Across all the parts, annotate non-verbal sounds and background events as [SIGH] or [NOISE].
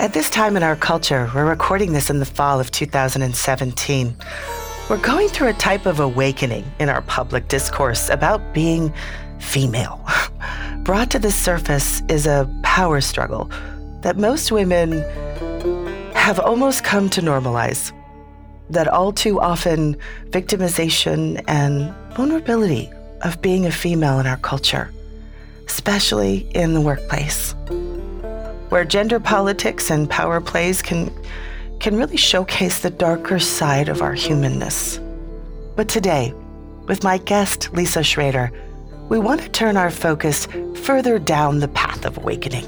At this time in our culture, we're recording this in the fall of 2017. We're going through a type of awakening in our public discourse about being female. [LAUGHS] Brought to the surface is a power struggle that most women have almost come to normalize. That all too often, victimization and vulnerability of being a female in our culture, especially in the workplace where gender politics and power plays can, can really showcase the darker side of our humanness. But today, with my guest, Lisa Schrader, we want to turn our focus further down the path of awakening,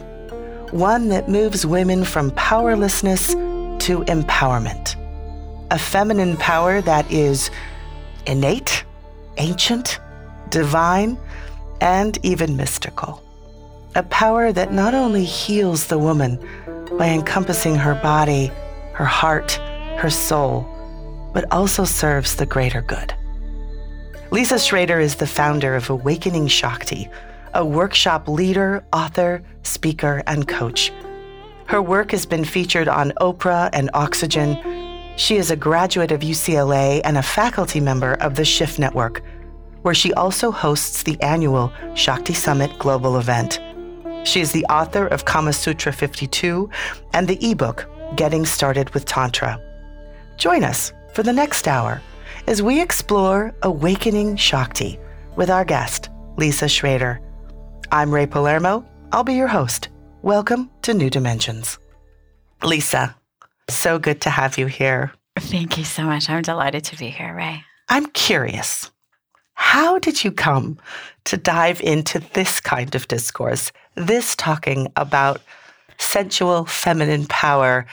one that moves women from powerlessness to empowerment. A feminine power that is innate, ancient, divine, and even mystical a power that not only heals the woman by encompassing her body, her heart, her soul, but also serves the greater good. Lisa Schrader is the founder of Awakening Shakti, a workshop leader, author, speaker, and coach. Her work has been featured on Oprah and Oxygen. She is a graduate of UCLA and a faculty member of the Shift Network, where she also hosts the annual Shakti Summit global event. She is the author of Kama Sutra 52 and the ebook Getting Started with Tantra. Join us for the next hour as we explore awakening Shakti with our guest, Lisa Schrader. I'm Ray Palermo. I'll be your host. Welcome to New Dimensions. Lisa, so good to have you here. Thank you so much. I'm delighted to be here, Ray. I'm curious. How did you come to dive into this kind of discourse this talking about sensual feminine power.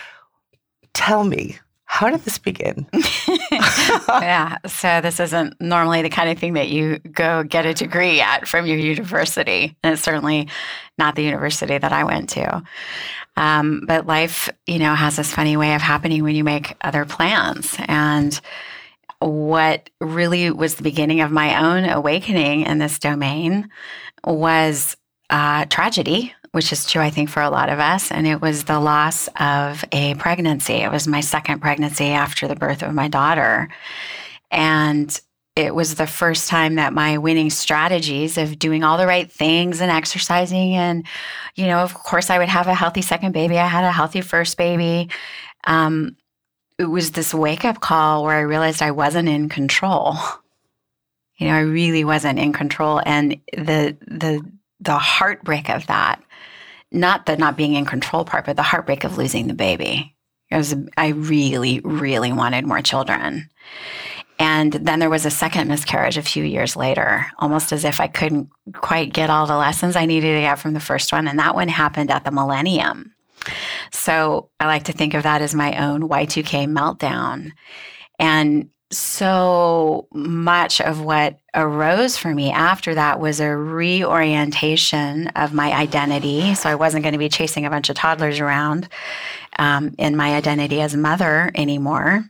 Tell me, how did this begin? [LAUGHS] [LAUGHS] yeah, so this isn't normally the kind of thing that you go get a degree at from your university. And it's certainly not the university that I went to. Um, but life, you know, has this funny way of happening when you make other plans. And what really was the beginning of my own awakening in this domain was uh, tragedy, which is true, I think, for a lot of us. And it was the loss of a pregnancy. It was my second pregnancy after the birth of my daughter. And it was the first time that my winning strategies of doing all the right things and exercising and you know of course i would have a healthy second baby i had a healthy first baby um, it was this wake up call where i realized i wasn't in control [LAUGHS] you know i really wasn't in control and the the the heartbreak of that, not the not being in control part, but the heartbreak of losing the baby. Was, I really, really wanted more children. And then there was a second miscarriage a few years later, almost as if I couldn't quite get all the lessons I needed to get from the first one. And that one happened at the millennium. So I like to think of that as my own Y2K meltdown. And so much of what arose for me after that was a reorientation of my identity. So I wasn't going to be chasing a bunch of toddlers around um, in my identity as mother anymore.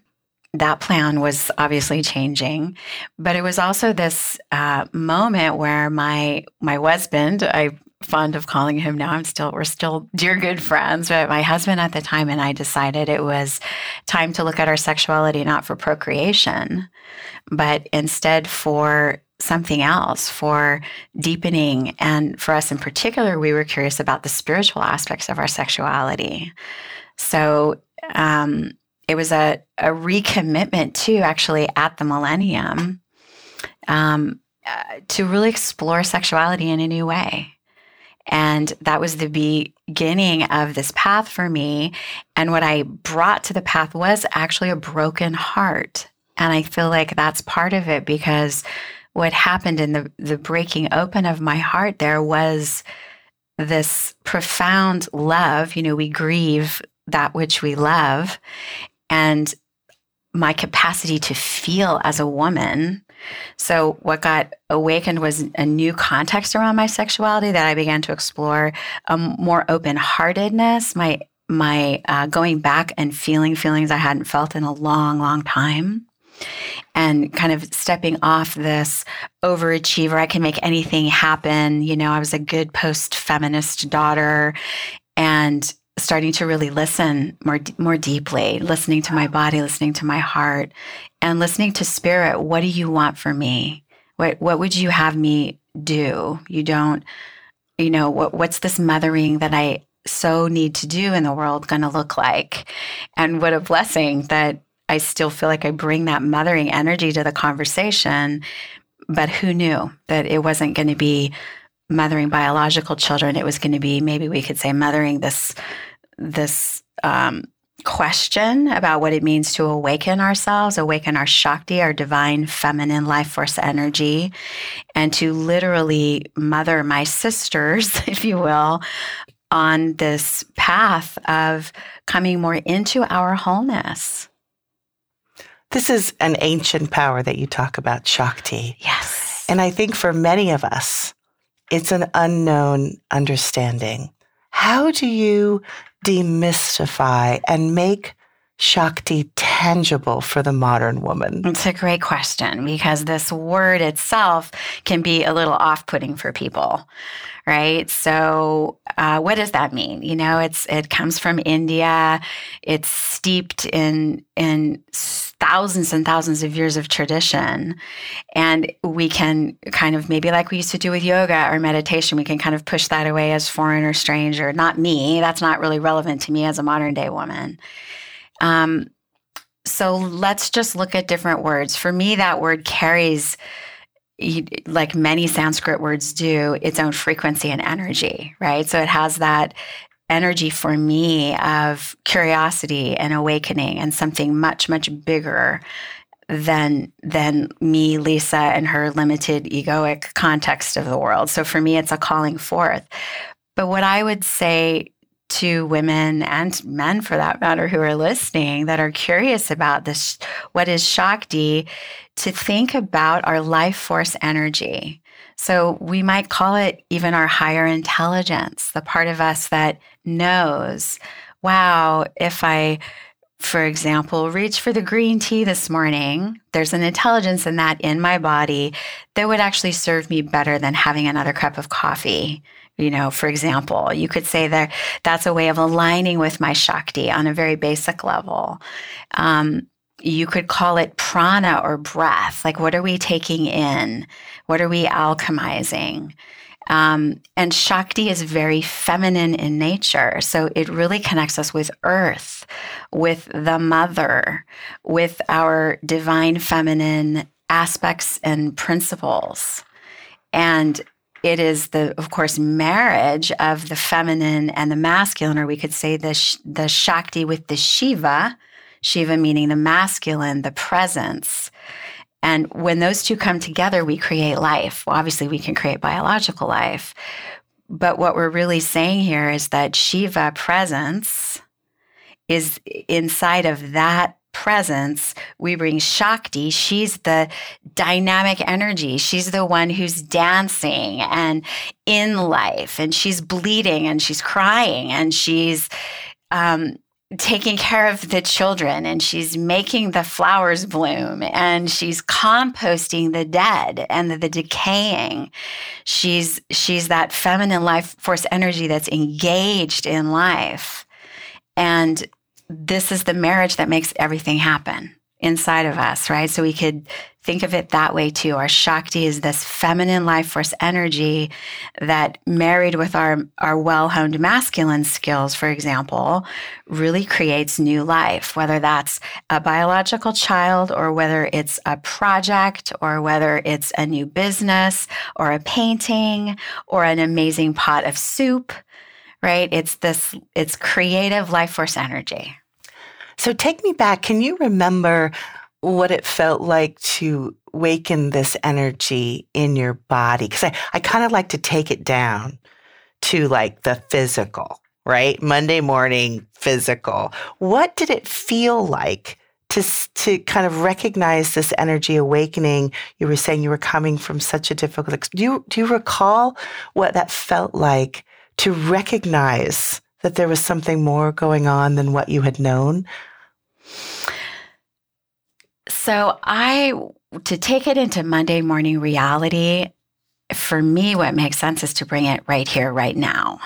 That plan was obviously changing, but it was also this uh, moment where my my husband, I fond of calling him now. I'm still, we're still dear good friends. But my husband at the time and I decided it was time to look at our sexuality not for procreation, but instead for something else, for deepening. And for us in particular, we were curious about the spiritual aspects of our sexuality. So um, it was a, a recommitment to actually at the millennium um, uh, to really explore sexuality in a new way. And that was the beginning of this path for me. And what I brought to the path was actually a broken heart. And I feel like that's part of it because what happened in the, the breaking open of my heart there was this profound love. You know, we grieve that which we love. And my capacity to feel as a woman so, what got awakened was a new context around my sexuality that I began to explore, a more open heartedness, my my uh, going back and feeling feelings I hadn't felt in a long, long time. And kind of stepping off this overachiever, I can make anything happen. You know, I was a good post feminist daughter and starting to really listen more more deeply, listening to my body, listening to my heart, and listening to spirit. What do you want for me? What what would you have me do? You don't, you know, what what's this mothering that I so need to do in the world going to look like? And what a blessing that I still feel like I bring that mothering energy to the conversation. But who knew that it wasn't going to be mothering biological children? It was going to be maybe we could say mothering this this um, question about what it means to awaken ourselves, awaken our Shakti, our divine feminine life force energy, and to literally mother my sisters, [LAUGHS] if you will, on this path of coming more into our wholeness. This is an ancient power that you talk about, Shakti. Yes. And I think for many of us, it's an unknown understanding. How do you demystify and make Shakti tangible for the modern woman? It's a great question because this word itself can be a little off putting for people. Right. So, uh, what does that mean? You know, it's it comes from India. It's steeped in in thousands and thousands of years of tradition, and we can kind of maybe like we used to do with yoga or meditation, we can kind of push that away as foreign or strange or not me. That's not really relevant to me as a modern day woman. Um, so let's just look at different words. For me, that word carries, like many Sanskrit words do, its own frequency and energy, right? So it has that energy for me of curiosity and awakening and something much, much bigger than than me lisa and her limited egoic context of the world so for me it's a calling forth but what i would say to women and men for that matter who are listening that are curious about this what is shakti to think about our life force energy so we might call it even our higher intelligence the part of us that knows wow if i for example, reach for the green tea this morning. There's an intelligence in that in my body that would actually serve me better than having another cup of coffee you know, for example, you could say that that's a way of aligning with my Shakti on a very basic level. Um, you could call it prana or breath. Like, what are we taking in? What are we alchemizing? Um, and Shakti is very feminine in nature. So it really connects us with earth, with the mother, with our divine feminine aspects and principles. And it is the, of course, marriage of the feminine and the masculine, or we could say the the Shakti with the Shiva, Shiva meaning the masculine, the presence. And when those two come together, we create life. Well, obviously, we can create biological life. But what we're really saying here is that Shiva presence is inside of that presence, we bring Shakti. She's the dynamic energy. She's the one who's dancing and in life, and she's bleeding and she's crying and she's um, taking care of the children and she's making the flowers bloom and she's composting the dead and the, the decaying. She's she's that feminine life force energy that's engaged in life. And this is the marriage that makes everything happen. inside of us, right? So we could think of it that way too. Our Shakti is this feminine life force energy that married with our, our well honed masculine skills, for example, really creates new life, whether that's a biological child or whether it's a project or whether it's a new business or a painting or an amazing pot of soup, right? It's this, it's creative life force energy. So take me back. Can you remember what it felt like to waken this energy in your body? Because I, I kind of like to take it down to like the physical, right? Monday morning physical. What did it feel like to, to kind of recognize this energy awakening? You were saying you were coming from such a difficult, do you, do you recall what that felt like to recognize that there was something more going on than what you had known? So I to take it into Monday morning reality, for me, what makes sense is to bring it right here, right now.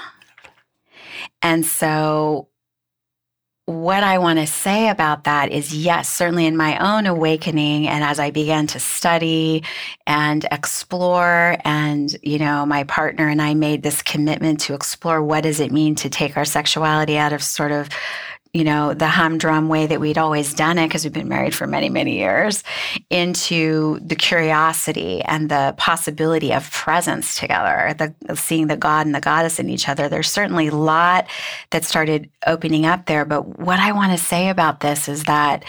And so what I want to say about that is yes, certainly in my own awakening and as I began to study and explore and you know my partner and I made this commitment to explore what does it mean to take our sexuality out of sort of you know, the humdrum way that we'd always done it because we've been married for many, many years, into the curiosity and the possibility of presence together, the seeing the God and the goddess in each other. There's certainly a lot that started opening up there. But what I want to say about this is that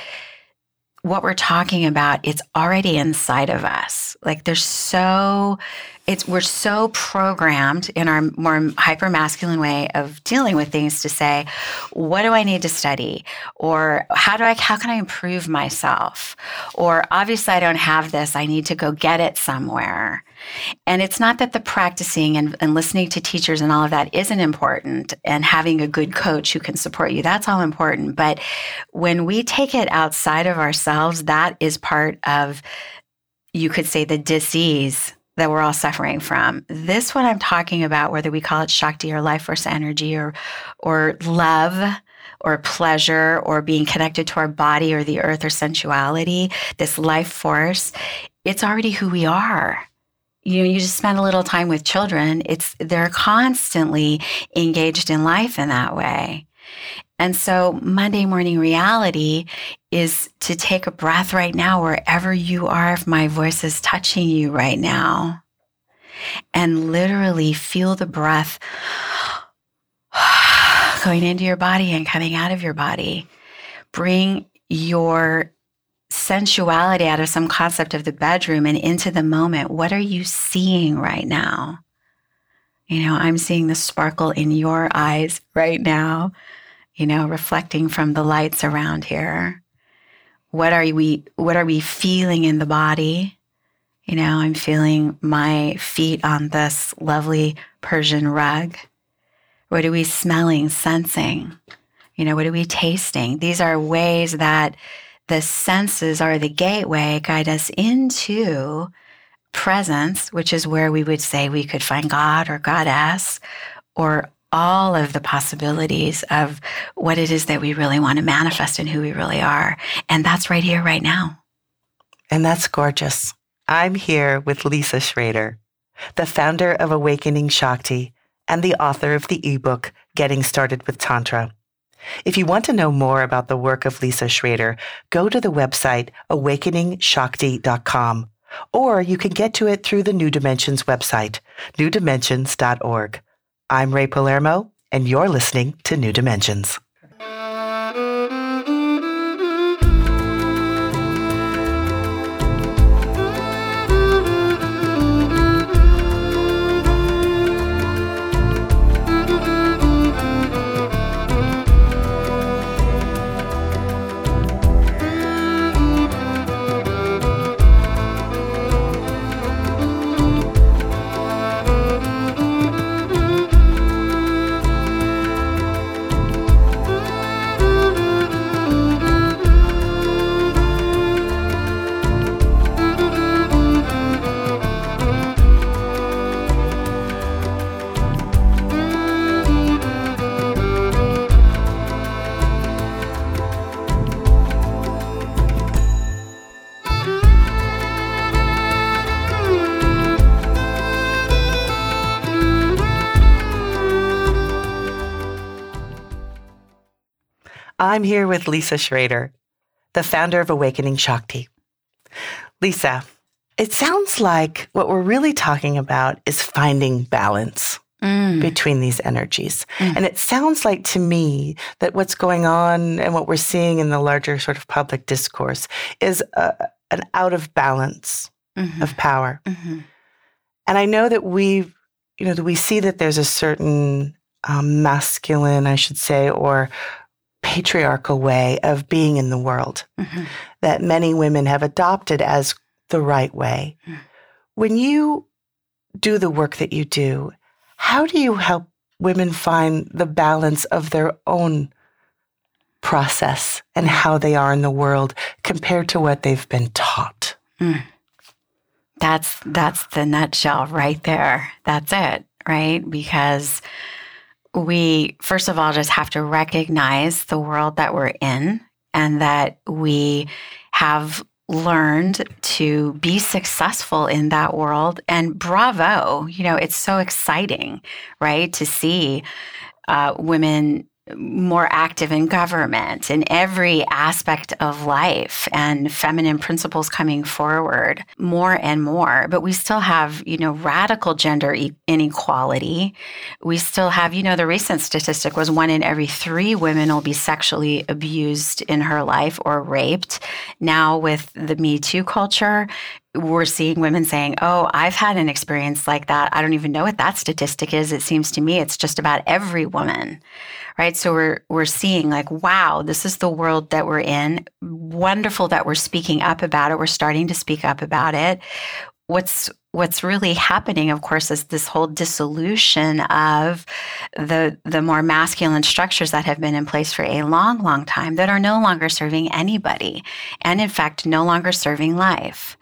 what we're talking about, it's already inside of us. Like there's so it's we're so programmed in our more hyper masculine way of dealing with things to say, what do I need to study? Or how do I how can I improve myself? Or obviously I don't have this, I need to go get it somewhere. And it's not that the practicing and, and listening to teachers and all of that isn't important and having a good coach who can support you, that's all important. But when we take it outside of ourselves, that is part of you could say the disease that we're all suffering from. This what I'm talking about, whether we call it Shakti or life force energy or or love or pleasure or being connected to our body or the earth or sensuality, this life force, it's already who we are. You know, you just spend a little time with children, it's they're constantly engaged in life in that way. And so Monday morning reality is to take a breath right now, wherever you are, if my voice is touching you right now, and literally feel the breath [SIGHS] going into your body and coming out of your body. Bring your sensuality out of some concept of the bedroom and into the moment. What are you seeing right now? You know, I'm seeing the sparkle in your eyes right now you know, reflecting from the lights around here. What are we what are we feeling in the body? You know, I'm feeling my feet on this lovely Persian rug. What are we smelling, sensing? You know, what are we tasting? These are ways that the senses are the gateway, guide us into presence, which is where we would say we could find God or Goddess or all of the possibilities of what it is that we really want to manifest and who we really are. And that's right here, right now. And that's gorgeous. I'm here with Lisa Schrader, the founder of Awakening Shakti and the author of the ebook, Getting Started with Tantra. If you want to know more about the work of Lisa Schrader, go to the website awakeningshakti.com, or you can get to it through the New Dimensions website, newdimensions.org. I'm Ray Palermo, and you're listening to New Dimensions. I'm here with Lisa Schrader, the founder of Awakening Shakti. Lisa, it sounds like what we're really talking about is finding balance. Mm. Between these energies. Mm. And it sounds like to me that what's going on and what we're seeing in the larger sort of public discourse is a, an out of balance mm-hmm. of power. Mm-hmm. And I know that we, you know, that we see that there's a certain um, masculine, I should say, or patriarchal way of being in the world mm-hmm. that many women have adopted as the right way. Mm. When you do the work that you do, how do you help women find the balance of their own process and how they are in the world compared to what they've been taught? Mm. That's that's the nutshell right there. That's it, right? Because we first of all just have to recognize the world that we're in and that we have learned to be successful in that world. And bravo, you know, it's so exciting, right? To see uh, women more active in government in every aspect of life and feminine principles coming forward more and more. But we still have you know radical gender inequality. We still have you know the recent statistic was one in every 3 women will be sexually abused in her life or raped. Now with the me too culture we're seeing women saying, Oh, I've had an experience like that. I don't even know what that statistic is. It seems to me it's just about every woman right? So we're we're seeing like, wow, this is the world that we're in. Wonderful that we're speaking up about it. We're starting to speak up about it. What's what's really happening, of course, is this whole dissolution of the the more masculine structures that have been in place for a long, long time that are no longer serving anybody, and in fact, no longer serving life.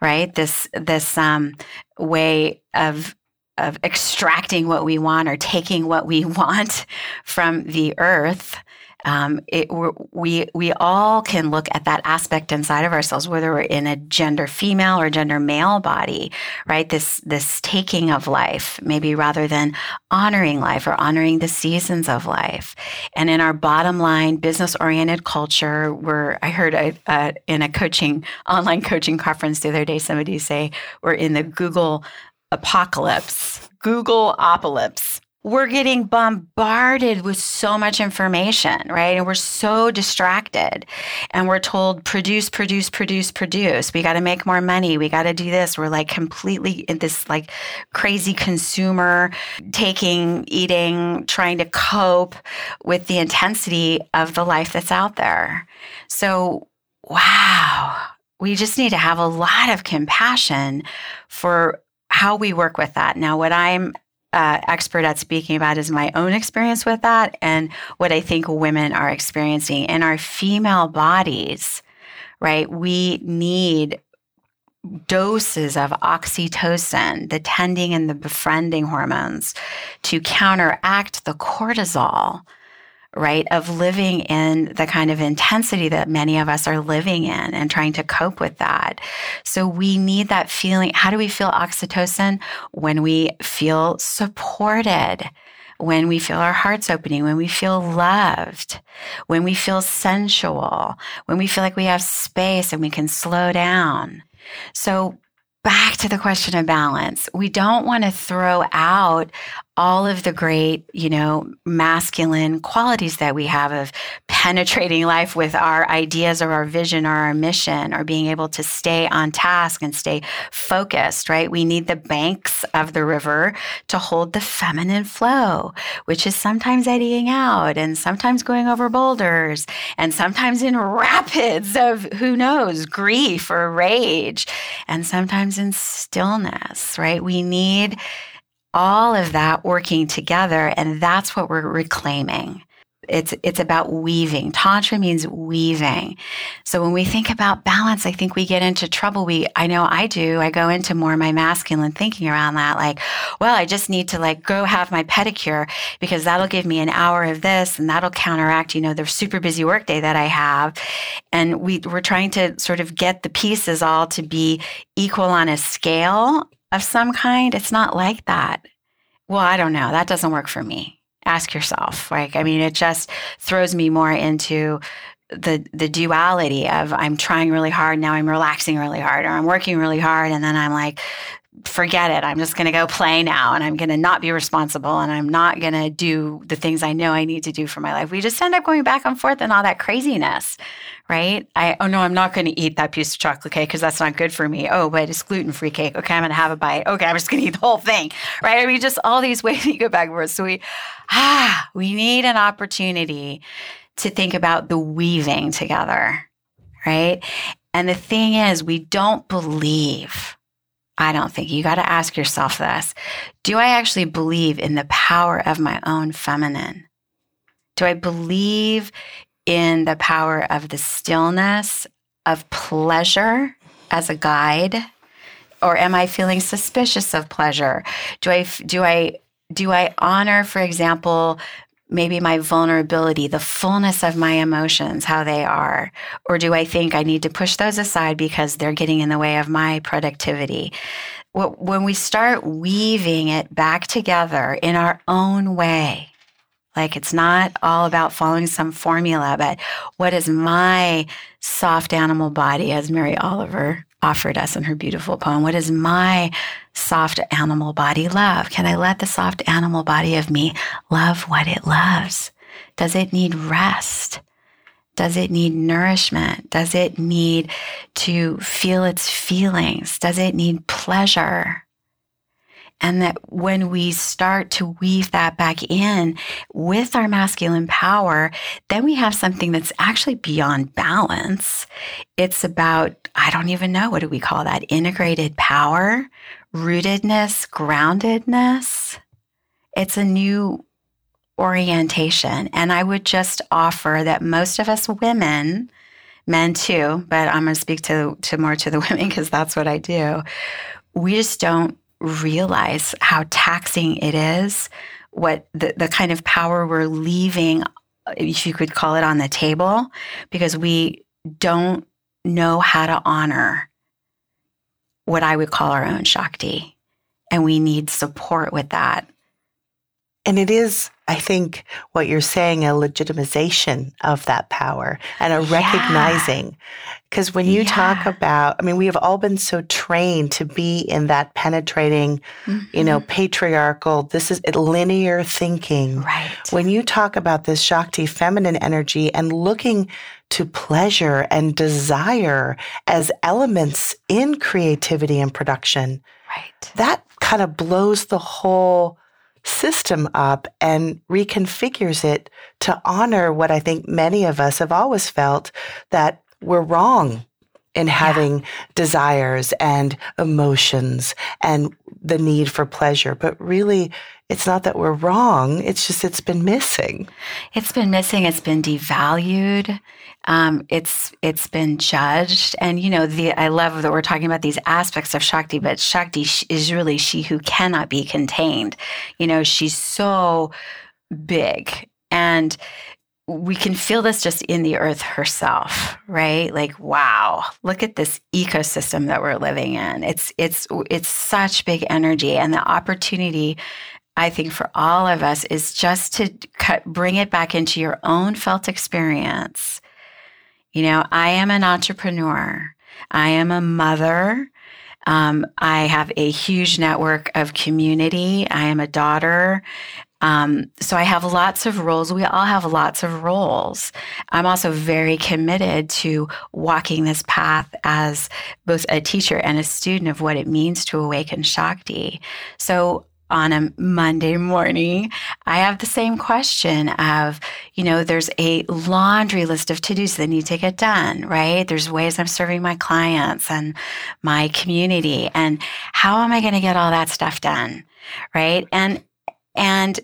Right? This this um, way of of extracting what we want or taking what we [LAUGHS] want from the earth um, it, we we all can look at that aspect inside of ourselves, whether we're in a gender female or gender male body, right? This this taking of life, maybe rather than honoring life or honoring the seasons of life. And in our bottom line, business oriented culture, where I heard a, a, in a coaching online coaching conference the other day, somebody say we're in the Google apocalypse, Google apocalypse. We're getting bombarded with so much information, right? And we're so distracted. And we're told produce, produce, produce, produce. We got to make more money. We got to do this. We're like completely in this like crazy consumer taking, eating, trying to cope with the intensity of the life that's out there. So, wow, we just need to have a lot of compassion for how we work with that. Now, what I'm uh, expert at speaking about is my own experience with that and what I think women are experiencing in our female bodies, right? We need doses of oxytocin, the tending and the befriending hormones, to counteract the cortisol right, of living in the kind of intensity that many of us are living in and trying to cope with that. So we need that feeling. How do we feel oxytocin? When we feel supported. When we feel our hearts opening, when we feel loved, when we feel sensual, when we feel like we have space and we can slow down. So back to the question of balance. We don't want to throw out all of the great, you know, masculine qualities that we have of penetrating life with our ideas or our vision or our mission or being able to stay on task and stay focused, right? We need the banks of the river to hold the feminine flow, which is sometimes eddying out and sometimes going over boulders and sometimes in rapids of who knows, grief or rage, and sometimes in stillness, right? We need all of that working together. And that's what we're reclaiming. It's, it's about weaving. Tantra means weaving. So when we think about balance, I think we get into trouble. We, I know I do. I go into more of my masculine thinking around that. Like, well, I just need to like go have my pedicure because that'll give me an hour of this and that'll counteract, you know, the super busy workday that I have. And we, we're trying to sort of get the pieces all to be equal on a scale of some kind. It's not like that. Well, I don't know. That doesn't work for me. Ask yourself. Like, I mean, it just throws me more into the the duality of I'm trying really hard now I'm relaxing really hard or I'm working really hard and then I'm like forget it. I'm just going to go play now and I'm going to not be responsible and I'm not going to do the things I know I need to do for my life. We just end up going back and forth and all that craziness, right? I, oh no, I'm not going to eat that piece of chocolate cake because that's not good for me. Oh, but it's gluten free cake. Okay, I'm going to have a bite. Okay, I'm just going to eat the whole thing, right? I mean, just all these [LAUGHS] ways you go back and forth. So we, ah, we need an opportunity to think about the weaving together, right? And the thing is, we don't believe I don't think. You got to ask yourself this Do I actually believe in the power of my own feminine? Do I believe in the power of the stillness of pleasure as a guide? Or am I feeling suspicious of pleasure? Do I, do I, do I honor, for example, maybe my vulnerability, the fullness of my emotions, how they are? Or do I think I need to push those aside because they're getting in the way of my productivity? When we start weaving it back together in our own way, like it's not all about following some formula, but what is my soft animal body, as Mary Oliver offered us in her beautiful poem? What is my soft animal body love? Can I let the soft animal body of me love what it loves? Does it need rest? Does it need nourishment? Does it need to feel its feelings? Does it need pleasure? And that when we start to weave that back in with our masculine power, then we have something that's actually beyond balance. It's about, I don't even know, what do we call that? Integrated power, rootedness, groundedness. It's a new orientation. And I would just offer that most of us women, men too, but I'm going to speak to, to more to the [LAUGHS] women because that's what I do. We just don't realize how taxing it is, what the, the kind of power we're leaving, uh, if you could call it on the table, because we don't know how to honor what I would call our own Shakti. And we need support with that. And it is, I think, what you're saying, a legitimization of that power and a recognizing. Because when you yeah. talk about, I mean, we have all been so trained to be in that penetrating, mm-hmm. you know, mm-hmm. patriarchal, this is linear thinking. Right. When you talk about this Shakti feminine energy and looking to pleasure and desire as elements in creativity and production, right. that kind of blows the whole system up and reconfigures it to honor what I think many of us have always felt that we're wrong in having yeah. desires and emotions and the need for pleasure. But really, it's not that we're wrong. It's just it's been missing. It's been missing. It's been devalued. Um, it's it's been judged. And you know, the I love that we're talking about these aspects of Shakti, but Shakti is really she who cannot be contained. You know, she's so big and we can feel this just in the earth herself right like wow look at this ecosystem that we're living in it's it's it's such big energy and the opportunity i think for all of us is just to cut, bring it back into your own felt experience you know i am an entrepreneur i am a mother um, I have a huge network of community. I am a daughter. Um, so I have lots of roles. We all have lots of roles. I'm also very committed to walking this path as both a teacher and a student of what it means to awaken Shakti. So on a Monday morning, I have the same question of, you know, there's a laundry list of to dos that need to get done, right? There's ways I'm serving my clients and my community. And how am I going to get all that stuff done? Right. And and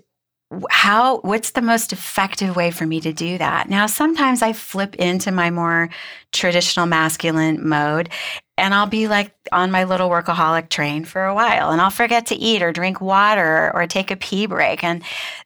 how what's the most effective way for me to do that now sometimes i flip into my more traditional masculine mode and i'll be like on my little workaholic train for a while and i'll forget to eat or drink water or take a pee break and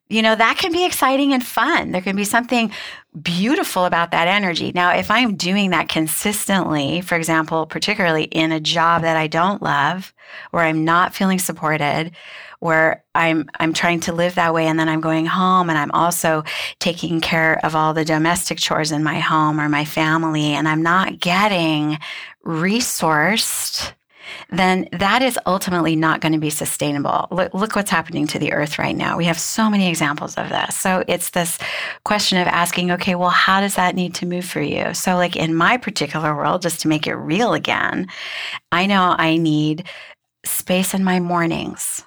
you know that can be exciting and fun. There can be something beautiful about that energy. Now if i'm doing that consistently for example particularly in a job that i don't love where i'm not feeling supported where I'm I'm trying to live that way and then I'm going home and I'm also taking care of all the domestic chores in my home or my family and I'm not getting resourced then that is ultimately not going to be sustainable. Look, look, what's happening to the earth right now. We have so many examples of this. So it's this question of asking, okay, well, how does that need to move for you? So, like in my particular world, just to make it real again, I know I need space in my mornings.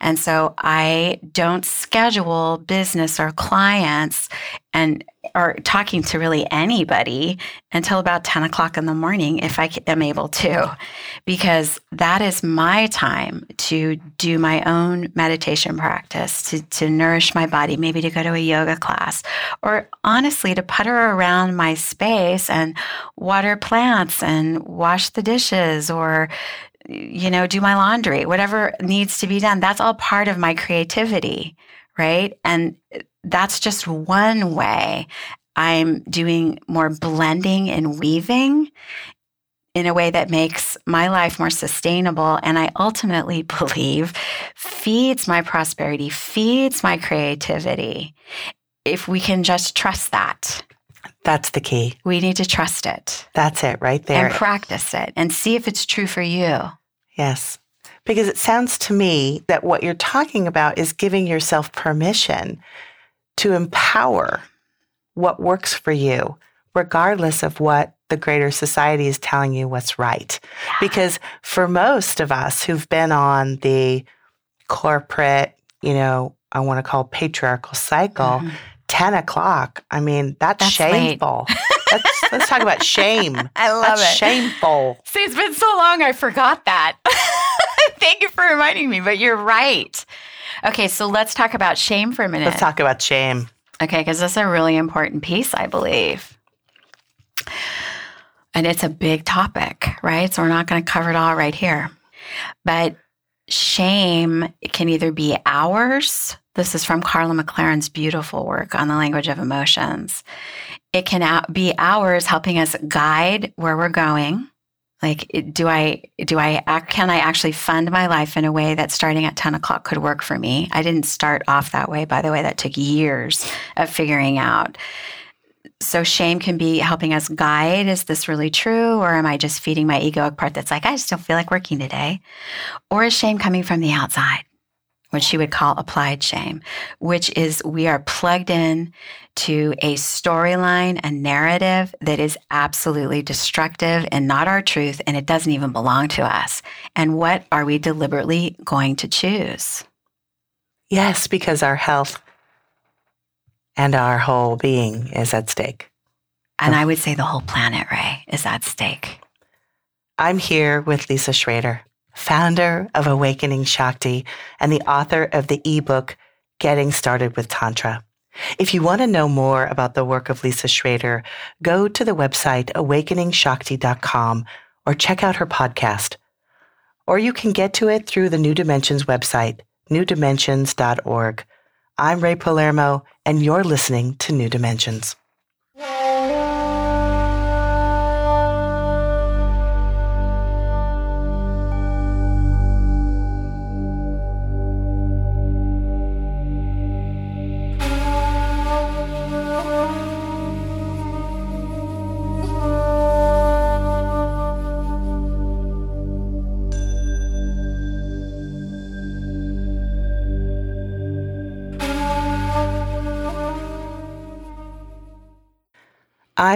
And so I don't schedule business or clients and or talking to really anybody until about 10 o'clock in the morning if I am able to, because that is my time to do my own meditation practice, to, to nourish my body, maybe to go to a yoga class, or honestly to putter around my space and water plants and wash the dishes or you know, do my laundry, whatever needs to be done. That's all part of my creativity, right? And that's just one way I'm doing more blending and weaving in a way that makes my life more sustainable. And I ultimately [LAUGHS] believe feeds my prosperity, feeds my creativity. If we can just trust that. That's the key. We need to trust it. That's it right there. And practice it and see if it's true for you. Yes. Because it sounds to me that what you're talking about is giving yourself permission to empower what works for you, regardless of what the greater society is telling you what's right. Yeah. Because for most of us who've been on the corporate, you know, I want to call patriarchal cycle, mm-hmm. 10 o'clock, I mean, that's, that's shameful. let's, let's talk about shame. [LAUGHS] I love that's it. Shameful. See, it's been so long, I forgot that. [LAUGHS] Thank you for reminding me, but you're right. Okay, so let's talk about shame for a minute. Let's talk about shame. Okay, because that's a really important piece, I believe. And it's a big topic, right? So we're not going to cover it all right here. But shame can either be ours. This is from Karla McLaren's beautiful work on the language of emotions. It can be ours helping us guide where we're going. Like do i do i can i actually fund my life in a way that starting at 10 o'clock could work for me? I didn't start off that way by the way. That took years of figuring out. So shame can be helping us guide. Is this really true? Or am i just feeding my egoic part that's like i just don't feel like working today? Or is shame coming from the outside what she would call applied shame, which is we are plugged in to a storyline, a narrative that is absolutely destructive and not our truth, and it doesn't even belong to us. And what are we deliberately going to choose? Yes, because our health and our whole being is at stake. And I would say the whole planet, Ray, is at stake. I'm here with Lisa Schrader founder of Awakening Shakti and the author of the ebook Getting Started with Tantra. If you want to know more about the work of Lisa Schrader, go to the website awakeningshakti.com or check out her podcast. Or you can get to it through the New Dimensions website, newdimensions.org. I'm Ray Palermo, and you're listening to New Dimensions.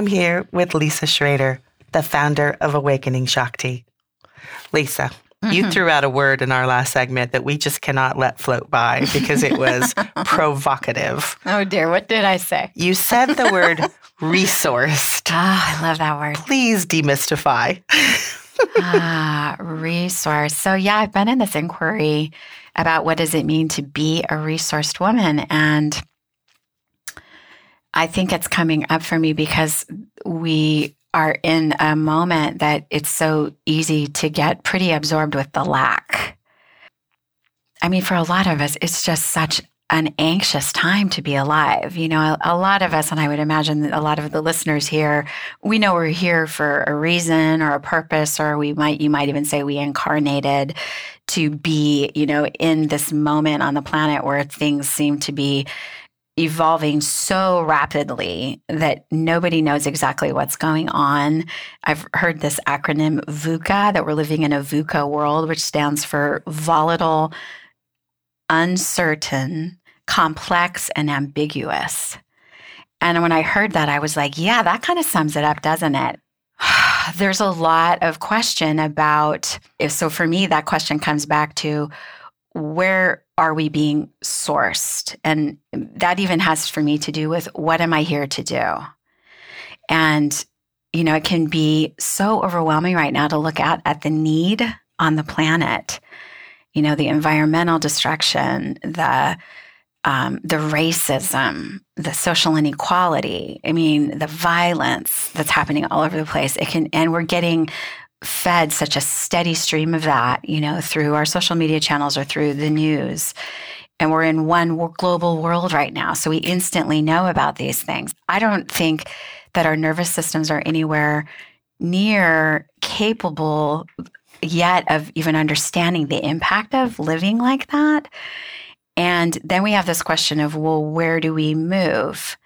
I'm here with Lisa Schrader, the founder of Awakening Shakti. Lisa, mm-hmm. you threw out a word in our last segment that we just cannot let float by because it was [LAUGHS] provocative. Oh dear, what did I say? You said the word [LAUGHS] resourced. Ah, oh, I love that word. Please demystify. [LAUGHS] ah, resource. So yeah, I've been in this inquiry about what does it mean to be a resourced woman and I think it's coming up for me because we are in a moment that it's so easy to get pretty absorbed with the lack. I mean, for a lot of us, it's just such an anxious time to be alive. You know, a, a, lot of us, and I would imagine a lot of the listeners here, we know we're here for a reason or a purpose, or we might, you might even say we incarnated to be, you know, in this moment on the planet where things seem to be evolving so rapidly that nobody knows exactly what's going on. I've heard this acronym VUCA, that we're living in a VUCA world, which stands for volatile, uncertain, complex, and ambiguous. And when I heard that, I was like, yeah, that kind of sums it up, doesn't it? [SIGHS] There's a lot of question about if so for me that question comes back to where are we being sourced? And that even has for me to do with what am I here to do? And, you know, it can be so overwhelming right now to look at at the need on the planet, you know, the environmental destruction, the um, the racism, the social inequality. I mean, the violence that's happening all over the place. It can, and we're getting fed such a steady stream of that, you know, through our social media channels or through the news. And we're in one global world right now. So we instantly know about these things. I don't think that our nervous systems are anywhere near capable yet of even understanding the impact of living like that. And then we have this question of, well, where do we move?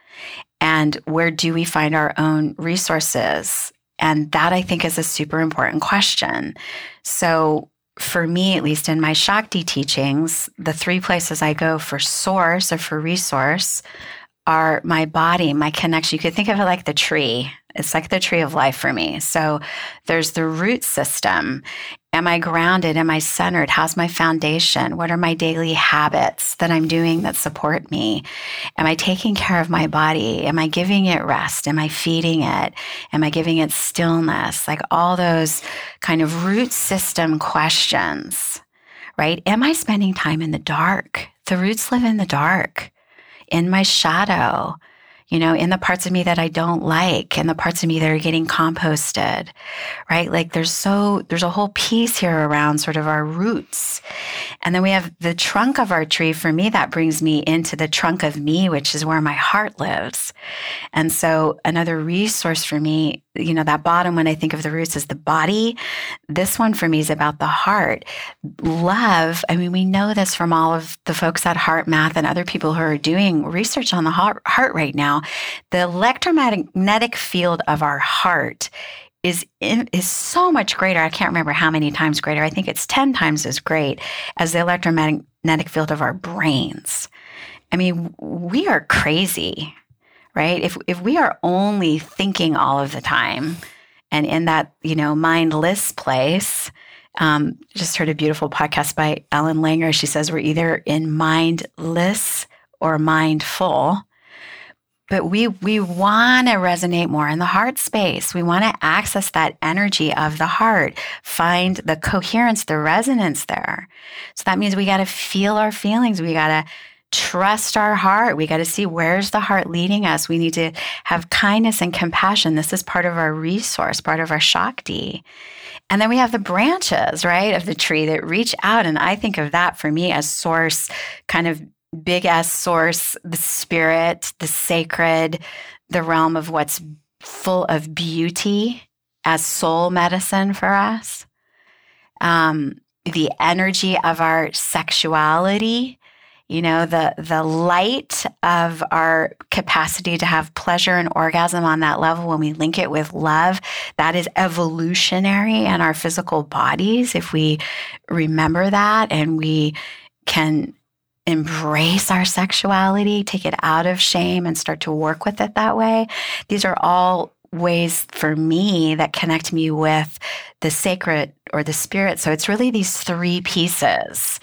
And where do we find our own resources? And that I think is a super important question. So, for me, at least in my Shakti teachings, the three places I go for source or for resource are my body, my connection. You could think of it like the tree. It's like the tree of life for me. So there's the root system. Am I grounded? Am I centered? How's my foundation? What are my daily habits that I'm doing that support me? Am I taking care of my body? Am I giving it rest? Am I feeding it? Am I giving it stillness? Like all those kind of root system questions, right? Am I spending time in the dark? The roots live in the dark in my shadow, you know, in the parts of me that I don't like, and the parts of me that are getting composted, right? Like there's so, there's a whole piece here around sort of our roots. And then we have the trunk of our tree. For me, that brings me into the trunk of me, which is where my heart lives. And so another resource for me you know, that bottom when I think of the roots is the body. This one for me is about the heart. Love, I mean, we know this from all of the folks at HeartMath and other people who are doing research on the heart, heart right now. The electromagnetic field of our heart is in, is so much greater. I can't remember how many times greater. I think it's 10 times as great as the electromagnetic field of our brains. I mean, we are crazy right? If if we are only thinking all of the time and in that, you know, mindless place, um, just heard a beautiful podcast by Ellen Langer. She says we're either in mindless or mindful. But we we want to resonate more in the heart space. We want to access that energy of the heart, find the coherence, the resonance there. So that means we got to feel our feelings. We got to trust our heart. We got to see where's the heart leading us. We need to have kindness and compassion. This is part of our resource, part of our Shakti. And then we have the branches, right, of the tree that reach out. And I think of that for me as source, kind of big S source, the spirit, the sacred, the realm of what's full of beauty as soul medicine for us. Um, the energy of our sexuality you know the the light of our capacity to have pleasure and orgasm on that level when we link it with love that is evolutionary in our physical bodies. If we remember that and we can embrace our sexuality take it out of shame and start to work with it that way these are all ways for me that connect me with the sacred or the spirit. So it's really these three pieces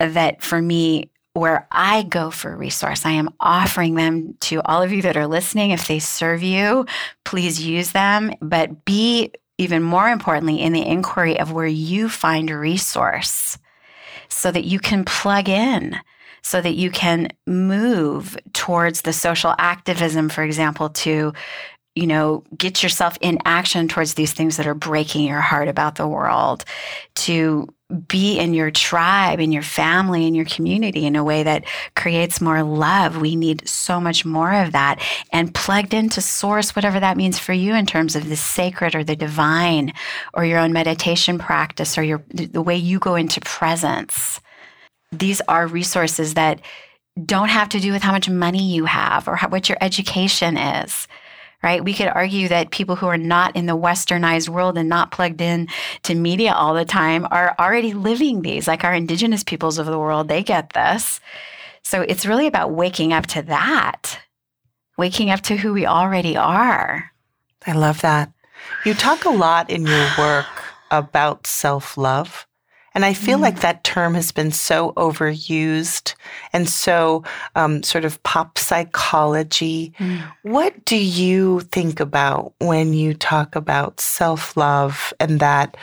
that for me where I go for resource. I am offering them to all of you that are listening. If they serve you, please use them, but be even more importantly in the inquiry of where you find a resource so that you can plug in, so that you can move towards the social activism, for example, to you know, get yourself in action towards these things that are breaking your heart about the world, to be in your tribe, in your family, in your community in a way that creates more love. We need so much more of that and plugged into source, whatever that means for you in terms of the sacred or the divine or your own meditation practice or your the way you go into presence. These are resources that don't have to do with how much money you have or how, what your education is right? We could argue that people who are not in the westernized world and not plugged in to media all the time are already living these, like our indigenous peoples of the world, they get this. So it's really about waking up to that, waking up to who we already are. I love that. You talk a lot in your work about self love. And I feel mm. like that term has been so overused and so um, sort of pop psychology. Mm. What do you think about when you talk about self love and that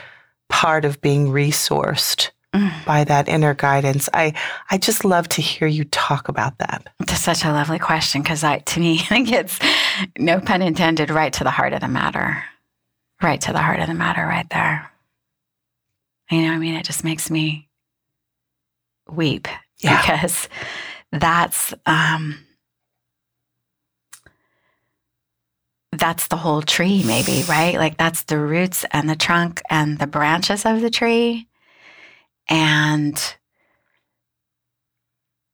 part of being resourced? Mm. By that inner guidance, I I just love to hear you talk about that. That's such a lovely question because I, to me, [LAUGHS] it gets no pun intended, right to the heart of the matter, right to the heart of the matter, right there. You know, I mean, it just makes me weep yeah. because that's um, that's the whole tree, maybe, right? Like that's the roots and the trunk and the branches of the tree. And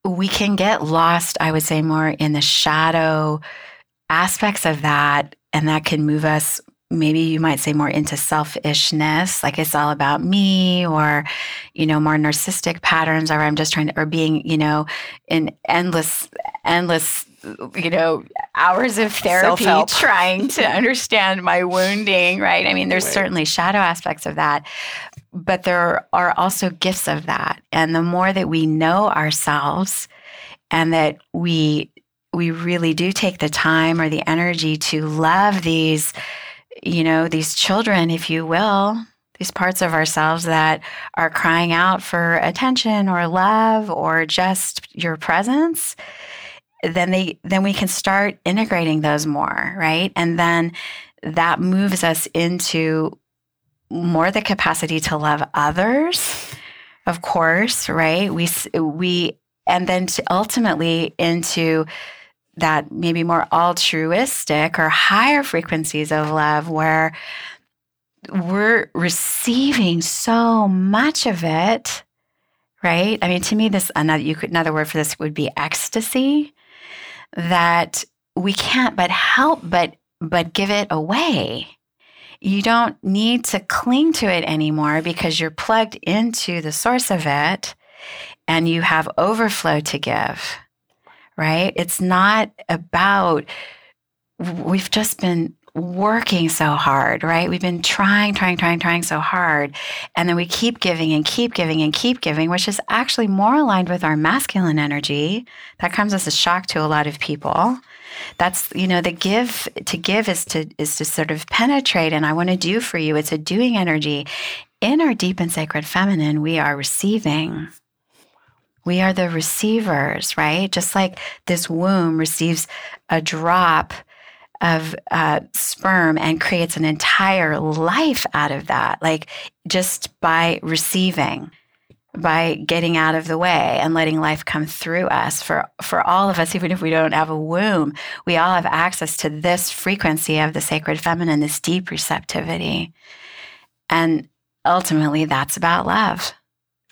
we can get lost, I would say, more in the shadow aspects of that. And that can move us maybe you might say more into selfishness, like it's all about me, or, you know, more narcissistic patterns, or I'm just trying to, or being, you know, in endless, endless, you know, hours of therapy Self-help. [LAUGHS] trying to [LAUGHS] understand my wounding, right? I mean, there's right. certainly shadow aspects of that, but there are also gifts of that. And the more that we know ourselves and that we, we really do take the time or the energy to love these you know, these children, if you will, these parts of ourselves that are crying out for attention or love or just your presence then they then we can start integrating those more right? And then that moves us into more the capacity to love others of course right? We we and then to ultimately into that maybe more altruistic or higher frequencies of love where we're receiving so much of it right? I mean to me this another you could another word for this would be ecstasy that we can't but help but but give it away. You don't need to cling to it anymore because you're plugged into the source of it and you have overflow to give right? It's not about, we've just been working so hard, right? We've been trying, trying, trying, trying so hard. And then we keep giving and keep giving and keep giving, which is actually more aligned with our masculine energy. That comes as a shock to a lot of people. That's, you know, the give to give is to is to sort of penetrate and I want to do for you. It's a doing energy. In our deep and sacred feminine, we are receiving. We are the receivers, right? Just like this womb receives a drop of uh, sperm and creates an entire life out of that, like just by receiving, by getting out of the way and letting life come through us. For for all of us, even if we don't have a womb, we all have access to this frequency of the sacred feminine, this deep receptivity, and ultimately, that's about love.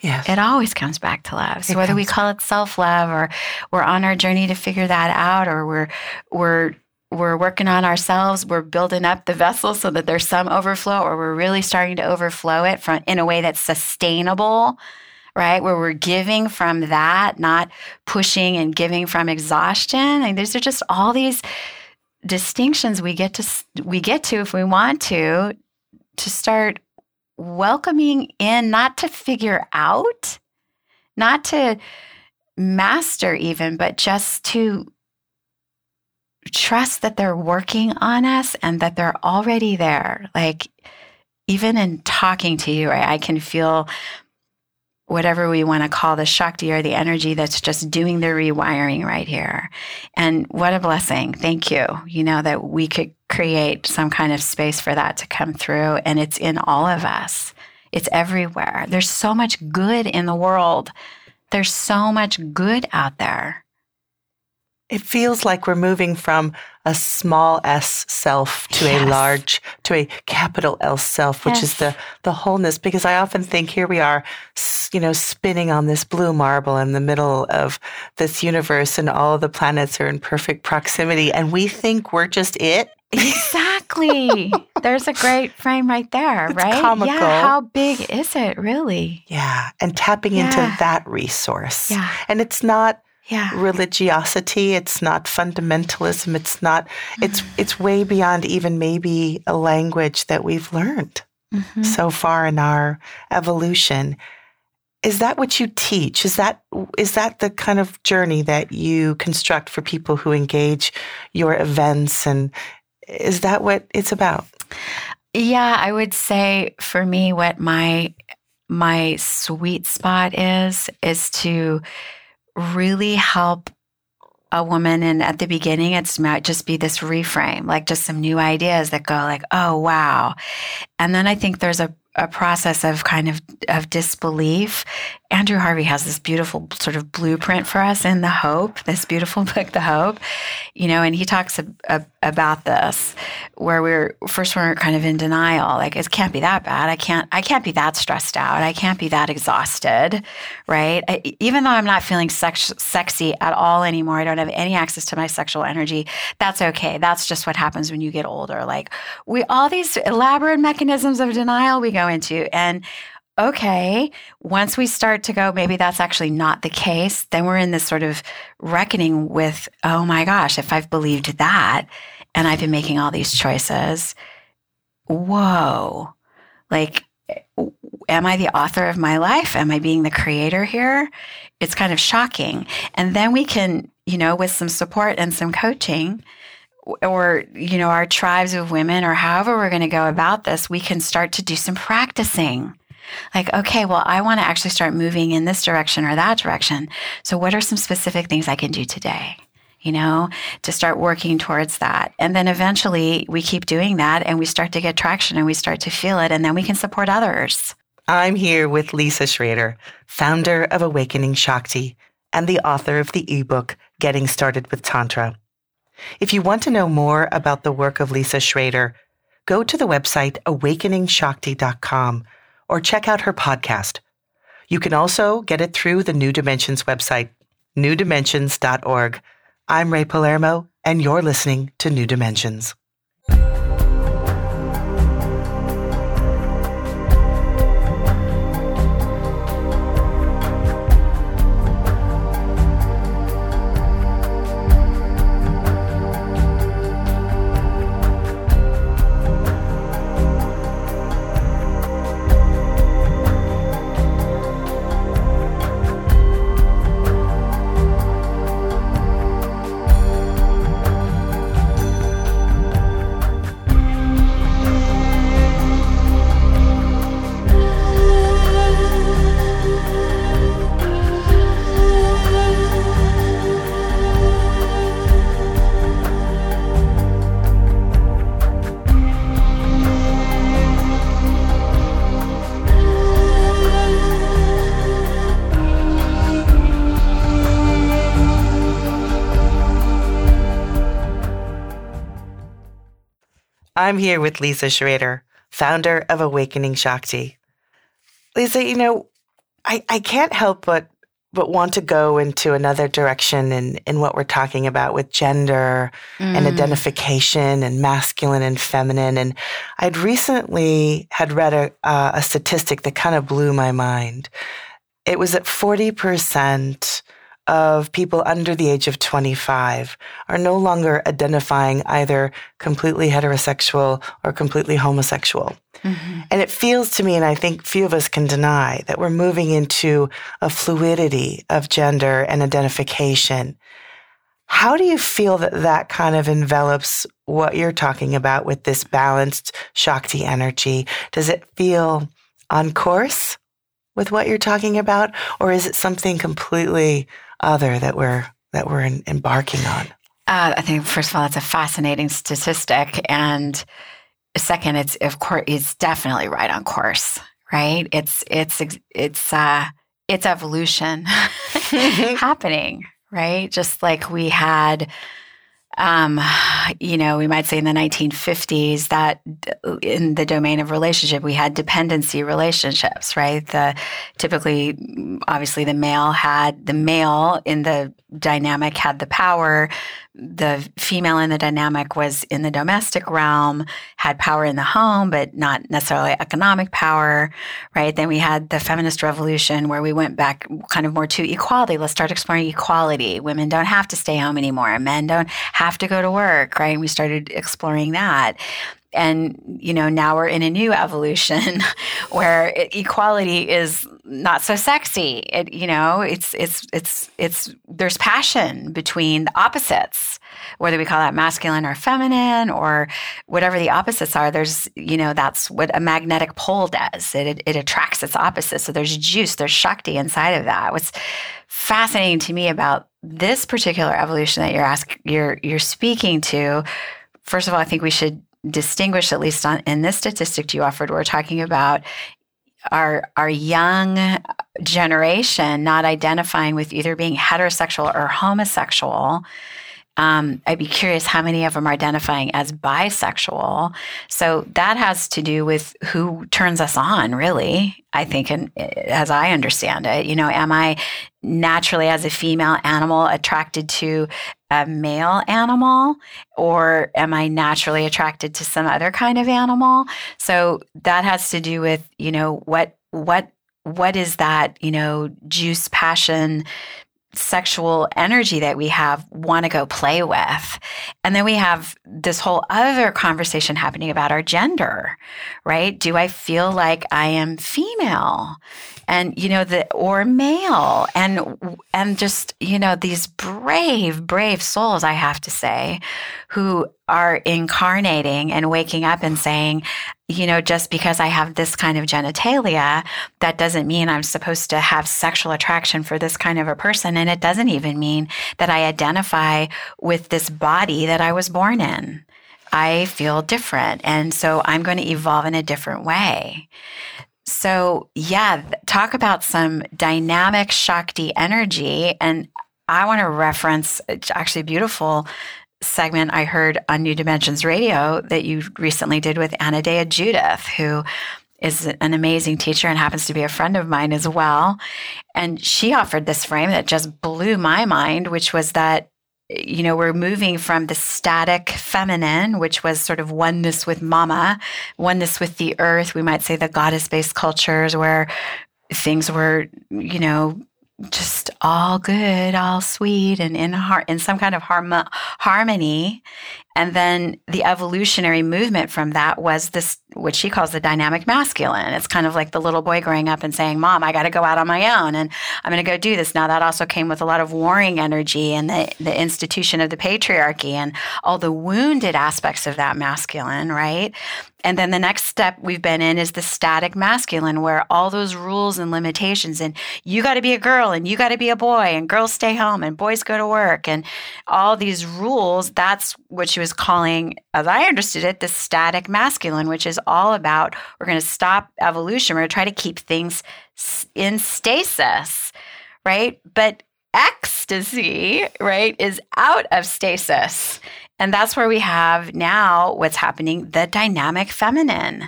Yes. It always comes back to love. So it whether we call it self-love or we're on our journey to figure that out or we're we're we're working on ourselves, we're building up the vessel so that there's some overflow or we're really starting to overflow it from in a way that's sustainable, right? Where we're giving from that, not pushing and giving from exhaustion. And these are just all these distinctions we get to we get to if we want to to start welcoming in, not to figure out, not to master even, but just to trust that they're working on us and that they're already there. Like, even in talking to you, I can feel whatever we want to call the Shakti or the energy that's just doing the rewiring right here. And what a blessing. Thank you. You know, that we could create some kind of space for that to come through. And it's in all of us, it's everywhere. There's so much good in the world, there's so much good out there. It feels like we're moving from a small s self to yes. a large, to a capital L self, which yes. is the, the wholeness. Because I often think here we are, you know, spinning on this blue marble in the middle of this universe and all the planets are in perfect proximity. And we think we're just it. Exactly. [LAUGHS] There's a great frame right there, it's right? Comical. Yeah. How big is it really? Yeah. And tapping yeah. into that resource. Yeah. And it's not yeah. religiosity. It's not fundamentalism. It's not. Mm-hmm. It's it's way beyond even maybe a language that we've learned mm-hmm. so far in our evolution. Is that what you teach? Is that is that the kind of journey that you construct for people who engage your events? And is that what it's about? Yeah, I would say for me, what my my sweet spot is is to really help a woman and at the beginning it's might just be this reframe like just some new ideas that go like oh wow and then i think there's a a process of kind of of disbelief. Andrew Harvey has this beautiful sort of blueprint for us in The Hope, this beautiful [LAUGHS] book, The Hope, you know, and he talks about this where we're first we're kind of in denial, like it can't be that bad. I can't I can't be that stressed out. I can't be that exhausted, right? I, even though I'm not feeling sex, sexy at all anymore, I don't have any access to my sexual energy. That's okay. That's just what happens when you get older. Like we all these elaborate mechanisms of denial we go into. And okay, once we start to go, maybe that's actually not the case, then we're in this sort of reckoning with, oh my gosh, if I've believed that and I've been making all these choices, whoa, like, am I the author of my life? Am I being the creator here? It's kind of shocking. And then we can, you know, with some support and some coaching, or you know our tribes of women or however we're going to go about this we can start to do some practicing like okay well i want to actually start moving in this direction or that direction. So what are some specific things i can do today you know to start working towards that? And then eventually we keep doing that and we start to get traction and we start to feel it and then we can support others. I'm here with lisa schrader founder of awakening shakti and the author of the ebook getting started with tantra. If you want to know more about the work of Lisa Schrader, go to the website awakeningshakti.com or check out her podcast. You can also get it through the New Dimensions website, newdimensions.org. I'm Ray Palermo, and you're listening to New Dimensions. I'm here with Lisa Schrader, founder of Awakening Shakti. Lisa, you know, I, I can't help but but want to go into another direction in, in what we're talking about with gender mm. and identification and masculine and feminine. And I'd recently had read a, uh, a statistic that kind of blew my mind. It was that 40% of people under the age of 25 are no longer identifying either completely heterosexual or completely homosexual. Mm-hmm. And it feels to me, and I think few of us can deny, that we're moving into a fluidity of gender and identification. How do you feel that that kind of envelops what you're talking about with this balanced Shakti energy? Does it feel on course with what you're talking about, or is it something completely other that we're that we're in, embarking on? Uh, I think first of all, it's a fascinating statistic, and second, it's of course it's definitely right on course. Right? It's it's it's uh, it's evolution [LAUGHS] [LAUGHS] happening. Right? Just like we had um, you know, we might say in the 1950s that in the domain of relationship, we had dependency relationships, right? The typically, obviously, the male had the male in the dynamic had the power. The female in the dynamic was in the domestic realm, had power in the home, but not necessarily economic power, right? Then we had the feminist revolution where we went back kind of more to equality. Let's start exploring equality. Women don't have to stay home anymore. Men don't have to go to work, right? We started exploring that. And you know now we're in a new evolution [LAUGHS] where equality is not so sexy. It you know it's it's it's it's there's passion between the opposites whether we call that masculine or feminine or whatever the opposites are there's you know that's what a magnetic pole does. It, it, it attracts its opposite. So there's juice there's shakti inside of that. What's fascinating to me about this particular evolution that you're asking you're you're speaking to first of all i think we should distinguish, at least on, in this statistic you offered, we're talking about our our young generation not identifying with either being heterosexual or homosexual. Um, I'd be curious how many of them are identifying as bisexual. So that has to do with who turns us on, really. I think, and as I understand it, you know, am I naturally as a female animal attracted to a male animal or am I naturally attracted to some other kind of animal? So that has to do with, you know, what what what is that, you know, juice passion sexual energy that we have want to go play with. And then we have this whole other conversation happening about our gender, right? Do I feel like I am female? And you know the or male and and just you know these brave brave souls I have to say who are incarnating and waking up and saying you know, just because I have this kind of genitalia, that doesn't mean I'm supposed to have sexual attraction for this kind of a person. And it doesn't even mean that I identify with this body that I was born in. I feel different. And so I'm going to evolve in a different way. So, yeah, talk about some dynamic Shakti energy. And I want to reference it's actually beautiful segment I heard on New Dimensions Radio that you recently did with Anodea Judith, who is an amazing teacher and happens to be a friend of mine as well. And she offered this frame that just blew my mind, which was that, you know, we're moving from the static feminine, which was sort of oneness with mama, oneness with the earth. We might say the goddess based cultures where things were, you know, just all good, all sweet, and in har- in some kind of harm- harmony. And then the evolutionary movement from that was this, what she calls the dynamic masculine. It's kind of like the little boy growing up and saying, Mom, I got to go out on my own and I'm going to go do this. Now, that also came with a lot of warring energy and the, the institution of the patriarchy and all the wounded aspects of that masculine, right? And then the next step we've been in is the static masculine, where all those rules and limitations, and you got to be a girl and you got to be a boy, and girls stay home and boys go to work, and all these rules. That's what she was calling, as I understood it, the static masculine, which is all about we're going to stop evolution. We're going to try to keep things in stasis, right? But ecstasy, right, is out of stasis. And that's where we have now what's happening the dynamic feminine,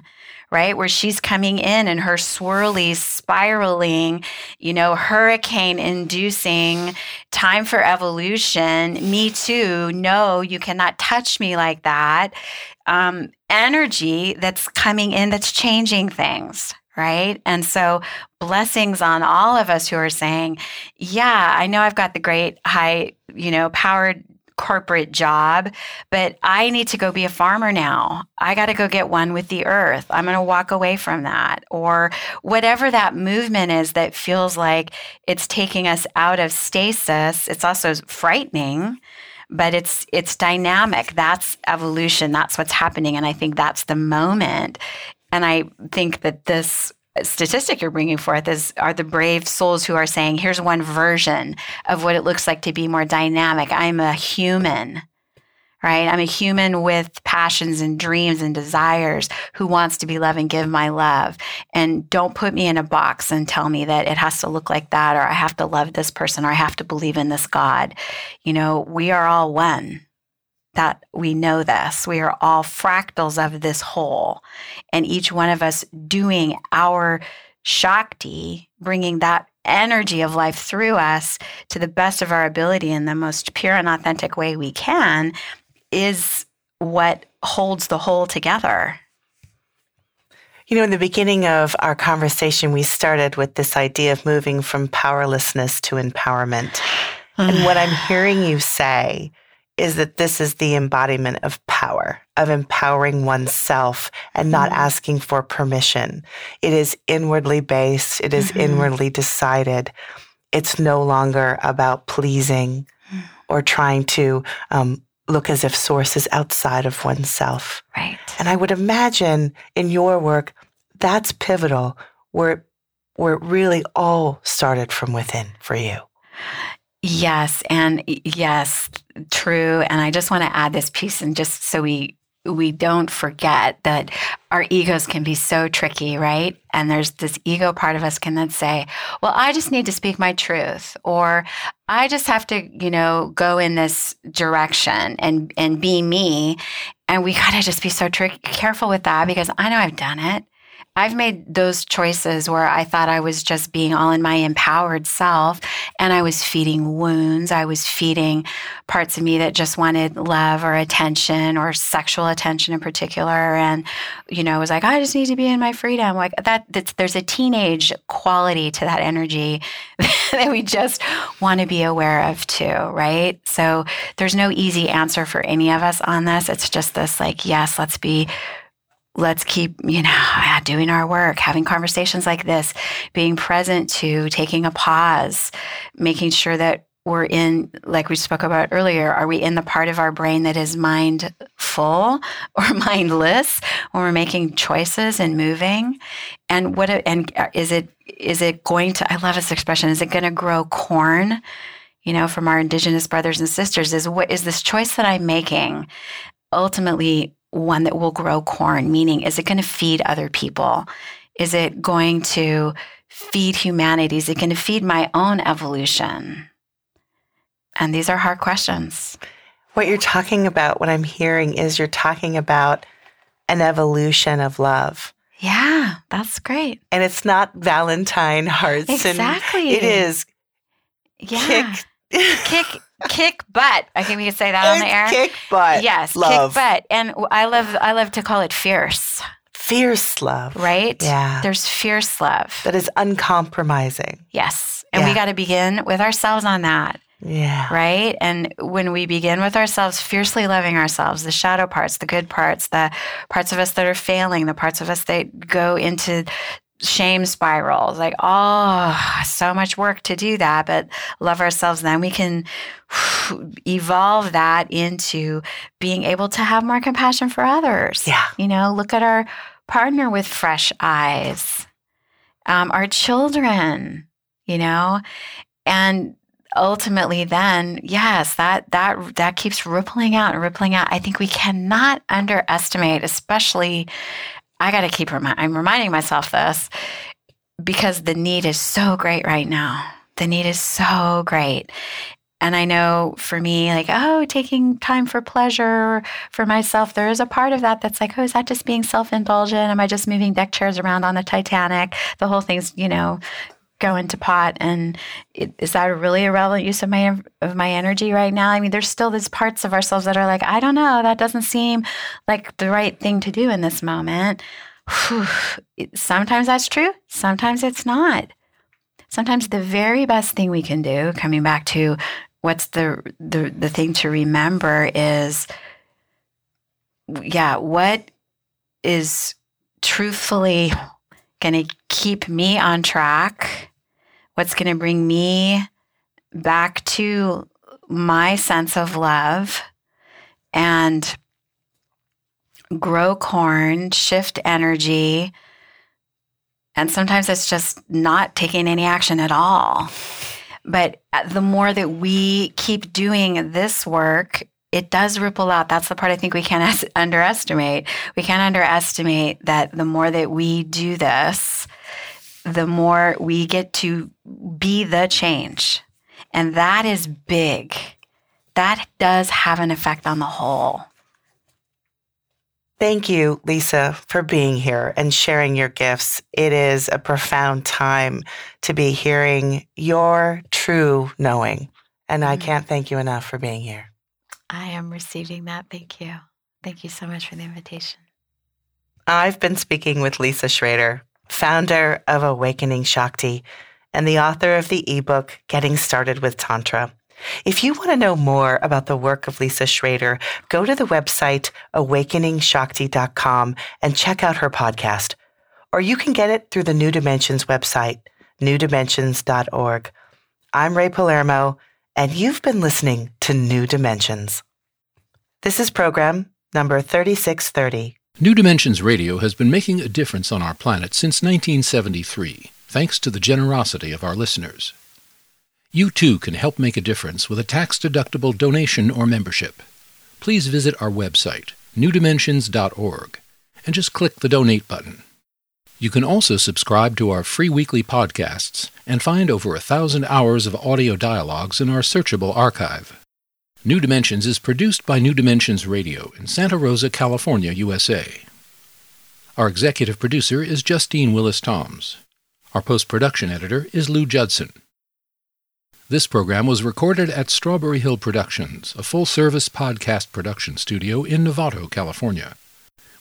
right? Where she's coming in and her swirly, spiraling, you know, hurricane inducing time for evolution. Me too. No, you cannot touch me like that. Um, energy that's coming in that's changing things, right? And so, blessings on all of us who are saying, Yeah, I know I've got the great high, you know, powered corporate job, but I need to go be a farmer now. I got to go get one with the earth. I'm going to walk away from that. Or whatever that movement is that feels like it's taking us out of stasis. It's also frightening but it's it's dynamic that's evolution that's what's happening and i think that's the moment and i think that this statistic you're bringing forth is are the brave souls who are saying, here's one version of what it looks like to be more dynamic. I'm a human, right? I'm a human with passions and dreams and desires who wants to be loved and give my love. And don't put me in a box and tell me that it has to look like that or I have to love this person or I have to believe in this God. You know, we are all one that we know this. We are all fractals of this whole, and each one of us doing our Shakti, bringing that energy of life through us to the best of our ability in the most pure and authentic way we can, is what holds the whole together. You know, in the beginning of our conversation, we started with this idea of moving from powerlessness to empowerment. and what I'm [SIGHS] hearing you say is that this is the embodiment of power, of empowering oneself and not mm-hmm. asking for permission. It is inwardly based, it is mm-hmm. inwardly decided. It's no longer about pleasing mm. or trying to um, look as if source is outside of oneself. Right. And I would imagine in your work, that's pivotal, where, where it really all started from within for you. Yes, and yes, true. And I just want to add this piece, and just so we we don't forget that our egos can be so tricky, right? And there's this ego part of us can then say, well, I just need to speak my truth, or I just have to, you know, go in this direction and and be me. And we gotta just be so tricky, careful with that because I know I've done it. I've made those choices where I thought I was just being all in my empowered self and I was feeding wounds. I was feeding parts of me that just wanted love or attention or sexual attention in particular. And, you know, was like, I just need to be in my freedom. Like that, there's a teenage quality to that energy [LAUGHS] that we just want to be aware of too, right? So there's no easy answer for any of us on this. It's just this like, yes, let's be let's keep, you know, doing our work, having conversations like this, being present to taking a pause, making sure that we're in, like we spoke about earlier, are we in the part of our brain that is mindful [LAUGHS] or mindless when we're making choices and moving? And what, and uh, is it, is it going to, I love this expression, is it going to grow corn? You know, from our indigenous brothers and sisters is what is this choice that I'm making ultimately one that will grow corn? Meaning, is it going to feed other people? Is it going to feed humanity? Is it going to feed my own evolution? And these are hard questions. What you're talking about, what I'm hearing is you're talking about an evolution of love. Yeah, that's great. And it's not Valentine hearts. Exactly. it is yeah. kick kick kick butt. I think we could say that on the air. Kick butt. Yes, love. kick butt. And I love I love to call it fierce. Fierce love. Right? Yeah. There's fierce love. That is uncompromising. Yes. And yeah. we got to begin with ourselves on that. Yeah. Right. And when we begin with ourselves, fiercely loving ourselves, the shadow parts, the good parts, the parts of us that are failing, the parts of us that go into shame spirals like oh so much work to do that but love ourselves. Then we can [SIGHS] evolve that into being able to have more compassion for others. Yeah. You know look at our partner with fresh eyes um, our children you know? And ultimately then yes that that that keeps rippling out and rippling out. I think we cannot underestimate especially I got to keep remi- I'm reminding myself this because the need is so great right now. The need is so great. And I know for me, like, oh, taking time for pleasure for myself, there is a part of that that's like, oh, is that just being self indulgent? Am I just moving deck chairs around on the Titanic? The whole thing's, you know, go into pot and it, is that really a really irrelevant use of my of my energy right now? I mean there's still these parts of ourselves that are like i don't know that doesn't seem like the right thing to do in this moment. [SIGHS] Sometimes that's true sometimes it's not. Sometimes the very best thing we can do coming back to what's the the, the thing to remember is yeah what is truthfully going to keep me on track, what's going to bring me back to my sense of love and grow corn, shift energy, And sometimes it's just not taking any action at all. But uh, the more that we keep doing this work, it does ripple out. That's the part I think we can't [LAUGHS] underestimate. We can't underestimate that the more that we do this, the more we get to be the change. And that is big. That does have an effect on the whole. Thank you, Lisa, for being here and sharing your gifts. It is a profound time to be hearing your true knowing. And I mm-hmm. can't thank you enough for being here. I am receiving that. Thank you. Thank you so much for the invitation. I've been speaking with Lisa Schrader, founder of Awakening Shakti and the author of the ebook Getting Started with Tantra. If you want to know more about the work of Lisa Schrader, go to the website awakeningshakti.com and check out her podcast. Or you can get it through the New Dimensions website, newdimensions.org. I'm Ray Palermo, and you've been listening to New Dimensions. This is program number 3630. New Dimensions Radio has been making a difference on our planet since 1973, thanks to the generosity of our listeners. You too can help make a difference with a tax-deductible donation or membership. Please visit our website, newdimensions.org, and just click the Donate button. You can also subscribe to our free weekly podcasts and find over a thousand hours of audio dialogues in our searchable archive. New Dimensions is produced by New Dimensions Radio in Santa Rosa, California, USA. Our executive producer is Justine Willis Toms. Our post production editor is Lou Judson. This program was recorded at Strawberry Hill Productions, a full service podcast production studio in Novato, California.